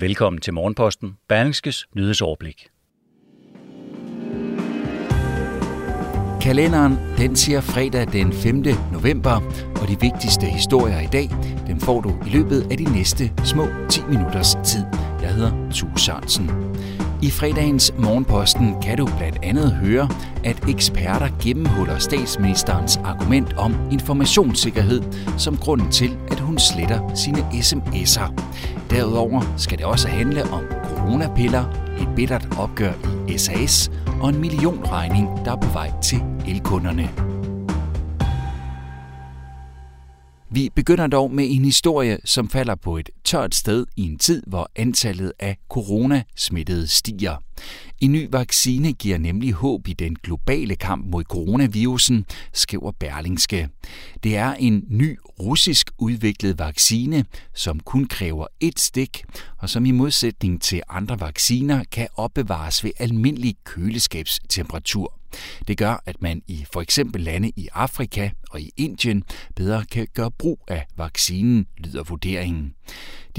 Velkommen til Morgenposten, Berlingskes nyhedsoverblik. Kalenderen den siger fredag den 5. november, og de vigtigste historier i dag, dem får du i løbet af de næste små 10 minutters tid. Jeg hedder Tue Sørensen. I fredagens Morgenposten kan du blandt andet høre, at eksperter gennemhuller statsministerens argument om informationssikkerhed som grunden til, at hun sletter sine sms'er. Derudover skal det også handle om coronapiller, et bittert opgør i SAS og en millionregning, der er på vej til elkunderne. Vi begynder dog med en historie, som falder på et tørt sted i en tid, hvor antallet af coronasmittede stiger. En ny vaccine giver nemlig håb i den globale kamp mod coronavirusen, skriver Berlingske. Det er en ny russisk udviklet vaccine, som kun kræver et stik, og som i modsætning til andre vacciner kan opbevares ved almindelig køleskabstemperatur. Det gør, at man i for eksempel lande i Afrika og i Indien bedre kan gøre brug af vaccinen, lyder vurderingen.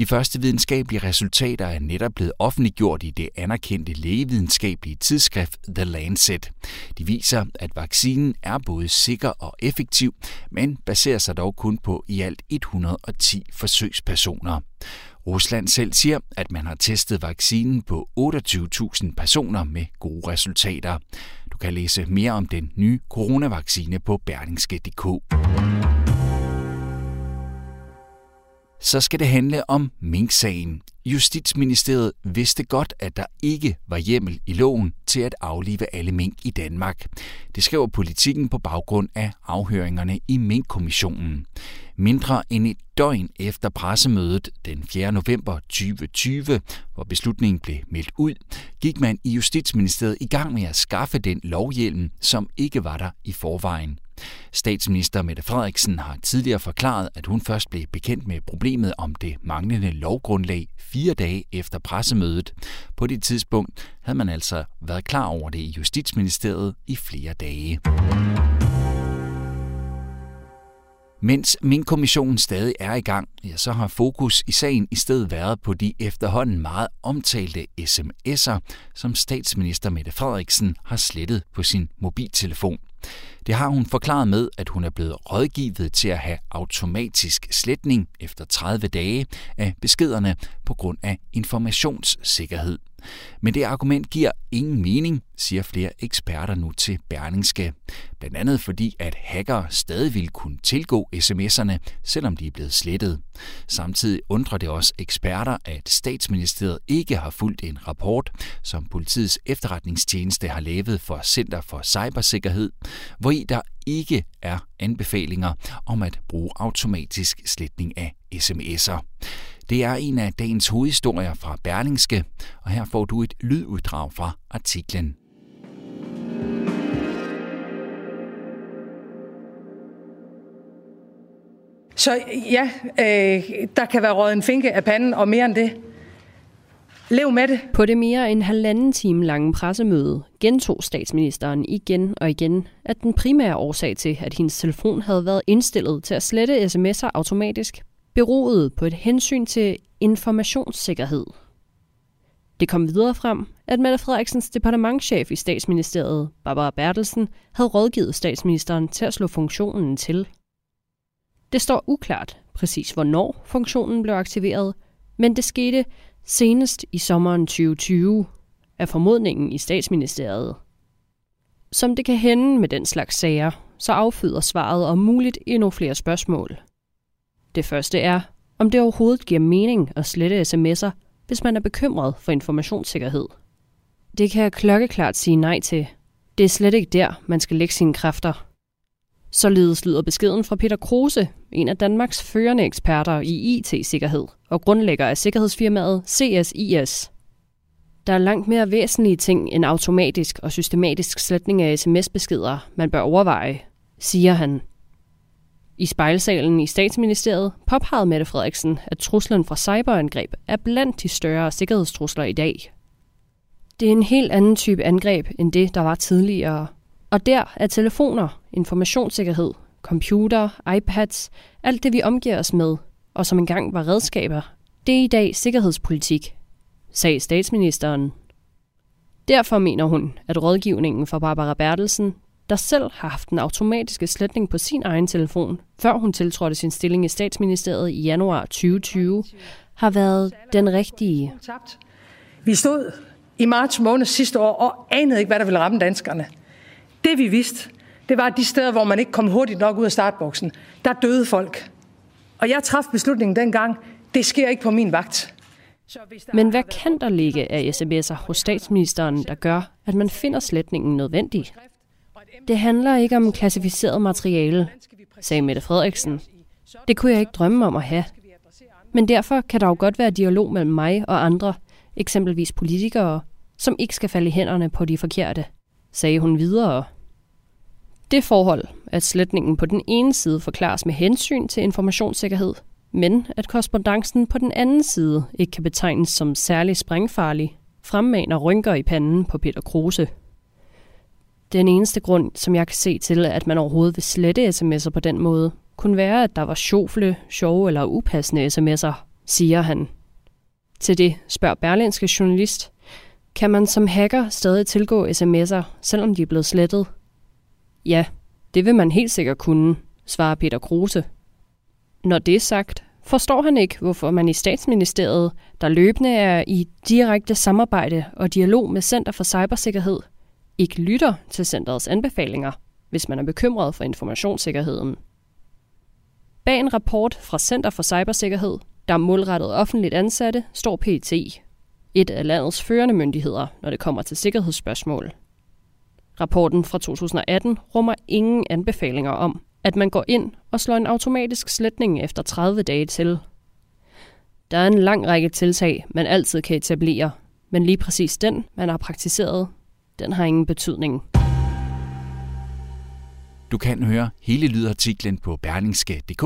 De første videnskabelige resultater er netop blevet offentliggjort i det anerkendte lægevidenskabelige tidsskrift The Lancet. De viser, at vaccinen er både sikker og effektiv, men baserer sig dog kun på i alt 110 forsøgspersoner. Rusland selv siger, at man har testet vaccinen på 28.000 personer med gode resultater. Du kan læse mere om den nye coronavaccine på berlingske.dk. Så skal det handle om Mink-sagen. Justitsministeriet vidste godt, at der ikke var hjemmel i loven til at aflive alle mink i Danmark. Det skriver politikken på baggrund af afhøringerne i Mink-kommissionen. Mindre end et døgn efter pressemødet den 4. november 2020, hvor beslutningen blev meldt ud, gik man i Justitsministeriet i gang med at skaffe den lovhjelm, som ikke var der i forvejen. Statsminister Mette Frederiksen har tidligere forklaret, at hun først blev bekendt med problemet om det manglende lovgrundlag fire dage efter pressemødet. På det tidspunkt havde man altså været klar over det i Justitsministeriet i flere dage. Mens min kommission stadig er i gang, ja, så har fokus i sagen i stedet været på de efterhånden meget omtalte sms'er, som statsminister Mette Frederiksen har slettet på sin mobiltelefon. Det har hun forklaret med, at hun er blevet rådgivet til at have automatisk sletning efter 30 dage af beskederne på grund af informationssikkerhed. Men det argument giver ingen mening, siger flere eksperter nu til Berlingske. Blandt andet fordi, at hacker stadig vil kunne tilgå sms'erne, selvom de er blevet slettet. Samtidig undrer det også eksperter, at statsministeriet ikke har fulgt en rapport, som politiets efterretningstjeneste har lavet for Center for Cybersikkerhed, hvor i der ikke er anbefalinger om at bruge automatisk sletning af sms'er. Det er en af dagens hovedhistorier fra Berlingske, og her får du et lyduddrag fra artiklen. Så ja, øh, der kan være råd en finke af panden, og mere end det. Lev med det. På det mere end halvanden time lange pressemøde gentog statsministeren igen og igen, at den primære årsag til, at hendes telefon havde været indstillet til at slette sms'er automatisk, beroede på et hensyn til informationssikkerhed. Det kom videre frem, at Mette Frederiksens departementschef i statsministeriet, Barbara Bertelsen, havde rådgivet statsministeren til at slå funktionen til. Det står uklart præcis, hvornår funktionen blev aktiveret, men det skete senest i sommeren 2020 er formodningen i statsministeriet. Som det kan hende med den slags sager, så afføder svaret om muligt endnu flere spørgsmål. Det første er, om det overhovedet giver mening at slette sms'er, hvis man er bekymret for informationssikkerhed. Det kan jeg klokkeklart sige nej til. Det er slet ikke der, man skal lægge sine kræfter. Således lyder beskeden fra Peter Kruse, en af Danmarks førende eksperter i IT-sikkerhed og grundlægger af sikkerhedsfirmaet CSIS. Der er langt mere væsentlige ting end automatisk og systematisk sletning af sms-beskeder, man bør overveje, siger han. I spejlsalen i statsministeriet påpegede Mette Frederiksen, at truslen fra cyberangreb er blandt de større sikkerhedstrusler i dag. Det er en helt anden type angreb end det, der var tidligere. Og der er telefoner, informationssikkerhed, computer, iPads, alt det vi omgiver os med, og som engang var redskaber, det er i dag sikkerhedspolitik, sagde statsministeren. Derfor mener hun, at rådgivningen for Barbara Bertelsen, der selv har haft den automatiske sletning på sin egen telefon, før hun tiltrådte sin stilling i statsministeriet i januar 2020, har været den rigtige. Vi stod i marts måned sidste år og anede ikke, hvad der ville ramme danskerne. Det vi vidste, det var, at de steder, hvor man ikke kom hurtigt nok ud af startboksen, der døde folk. Og jeg traf beslutningen dengang, det sker ikke på min vagt. Men hvad kan der ligge af sms'er hos statsministeren, der gør, at man finder sletningen nødvendig? Det handler ikke om klassificeret materiale, sagde Mette Frederiksen. Det kunne jeg ikke drømme om at have. Men derfor kan der jo godt være dialog mellem mig og andre, eksempelvis politikere, som ikke skal falde i hænderne på de forkerte, sagde hun videre. Det forhold, at sletningen på den ene side forklares med hensyn til informationssikkerhed, men at korrespondancen på den anden side ikke kan betegnes som særlig sprængfarlig, fremmaner rynker i panden på Peter Kruse. Den eneste grund, som jeg kan se til, at man overhovedet vil slette sms'er på den måde, kunne være, at der var sjofle, sjove eller upassende sms'er, siger han. Til det spørger Berlinske journalist, kan man som hacker stadig tilgå sms'er, selvom de er blevet slettet? Ja, det vil man helt sikkert kunne, svarer Peter Kruse. Når det er sagt, forstår han ikke, hvorfor man i statsministeriet, der løbende er i direkte samarbejde og dialog med Center for Cybersikkerhed, ikke lytter til centerets anbefalinger, hvis man er bekymret for informationssikkerheden. Bag en rapport fra Center for Cybersikkerhed, der er målrettet offentligt ansatte, står PT, et af landets førende myndigheder, når det kommer til sikkerhedsspørgsmål. Rapporten fra 2018 rummer ingen anbefalinger om, at man går ind og slår en automatisk sletning efter 30 dage til. Der er en lang række tiltag, man altid kan etablere, men lige præcis den, man har praktiseret, den har ingen betydning. Du kan høre hele lydartiklen på berlingske.dk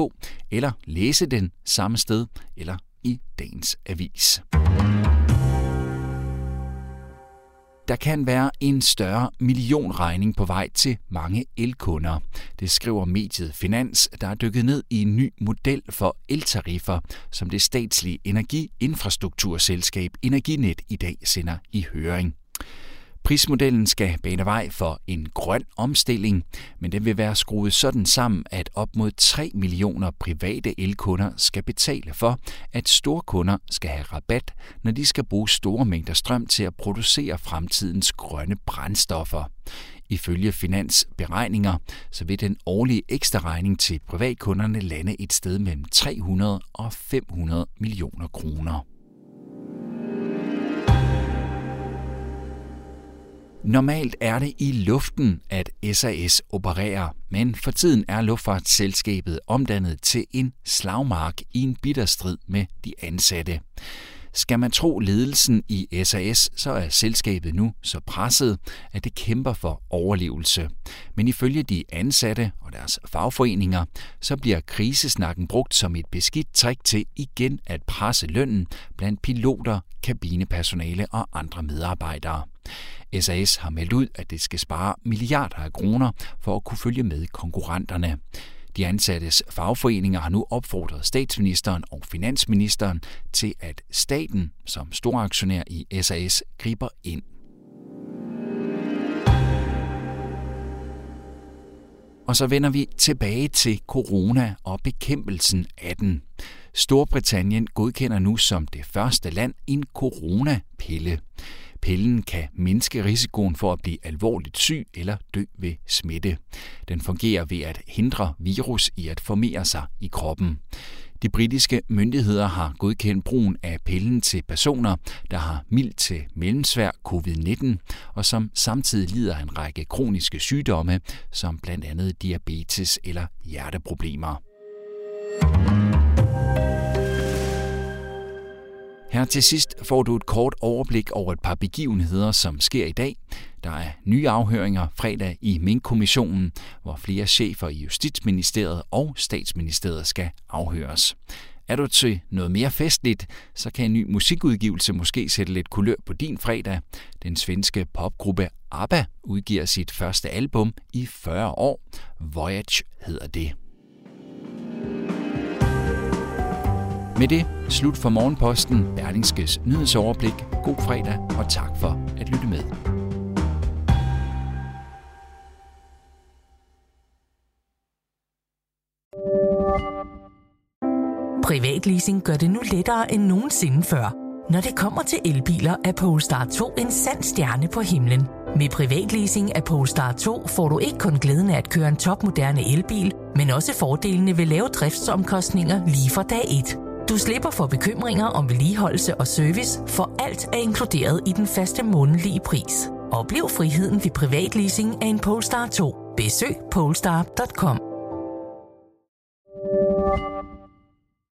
eller læse den samme sted eller i dagens avis. Der kan være en større millionregning på vej til mange elkunder. Det skriver mediet Finans, der er dykket ned i en ny model for eltariffer, som det statslige energiinfrastrukturselskab Energinet i dag sender i høring. Prismodellen skal bane vej for en grøn omstilling, men den vil være skruet sådan sammen, at op mod 3 millioner private elkunder skal betale for, at store kunder skal have rabat, når de skal bruge store mængder strøm til at producere fremtidens grønne brændstoffer. Ifølge finansberegninger, så vil den årlige ekstra regning til privatkunderne lande et sted mellem 300 og 500 millioner kroner. Normalt er det i luften, at SAS opererer, men for tiden er luftfartsselskabet omdannet til en slagmark i en bitterstrid med de ansatte. Skal man tro ledelsen i SAS, så er selskabet nu så presset, at det kæmper for overlevelse. Men ifølge de ansatte og deres fagforeninger, så bliver krisesnakken brugt som et beskidt trick til igen at presse lønnen blandt piloter, kabinepersonale og andre medarbejdere. SAS har meldt ud, at det skal spare milliarder af kroner for at kunne følge med konkurrenterne. De ansattes fagforeninger har nu opfordret statsministeren og finansministeren til, at staten som storaktionær i SAS griber ind. Og så vender vi tilbage til corona og bekæmpelsen af den. Storbritannien godkender nu som det første land en coronapille. Pillen kan mindske risikoen for at blive alvorligt syg eller dø ved smitte. Den fungerer ved at hindre virus i at formere sig i kroppen. De britiske myndigheder har godkendt brugen af pillen til personer, der har mild til mellemsvær covid-19, og som samtidig lider af en række kroniske sygdomme, som blandt andet diabetes eller hjerteproblemer. Her til sidst får du et kort overblik over et par begivenheder, som sker i dag. Der er nye afhøringer fredag i Mink-kommissionen, hvor flere chefer i Justitsministeriet og Statsministeriet skal afhøres. Er du til noget mere festligt, så kan en ny musikudgivelse måske sætte lidt kulør på din fredag. Den svenske popgruppe ABBA udgiver sit første album i 40 år. Voyage hedder det. Med det slut for Morgenposten, Berlingskes nyhedsoverblik. God fredag, og tak for at lytte med. Privatleasing gør det nu lettere end nogensinde før. Når det kommer til elbiler, er Polestar 2 en sand stjerne på himlen. Med privatleasing af Polestar 2 får du ikke kun glæden af at køre en topmoderne elbil, men også fordelene ved lave driftsomkostninger lige fra dag 1. Du slipper for bekymringer om vedligeholdelse og service, for alt er inkluderet i den faste månedlige pris. Oplev friheden ved privatleasing af en Polestar 2. Besøg polestar.com.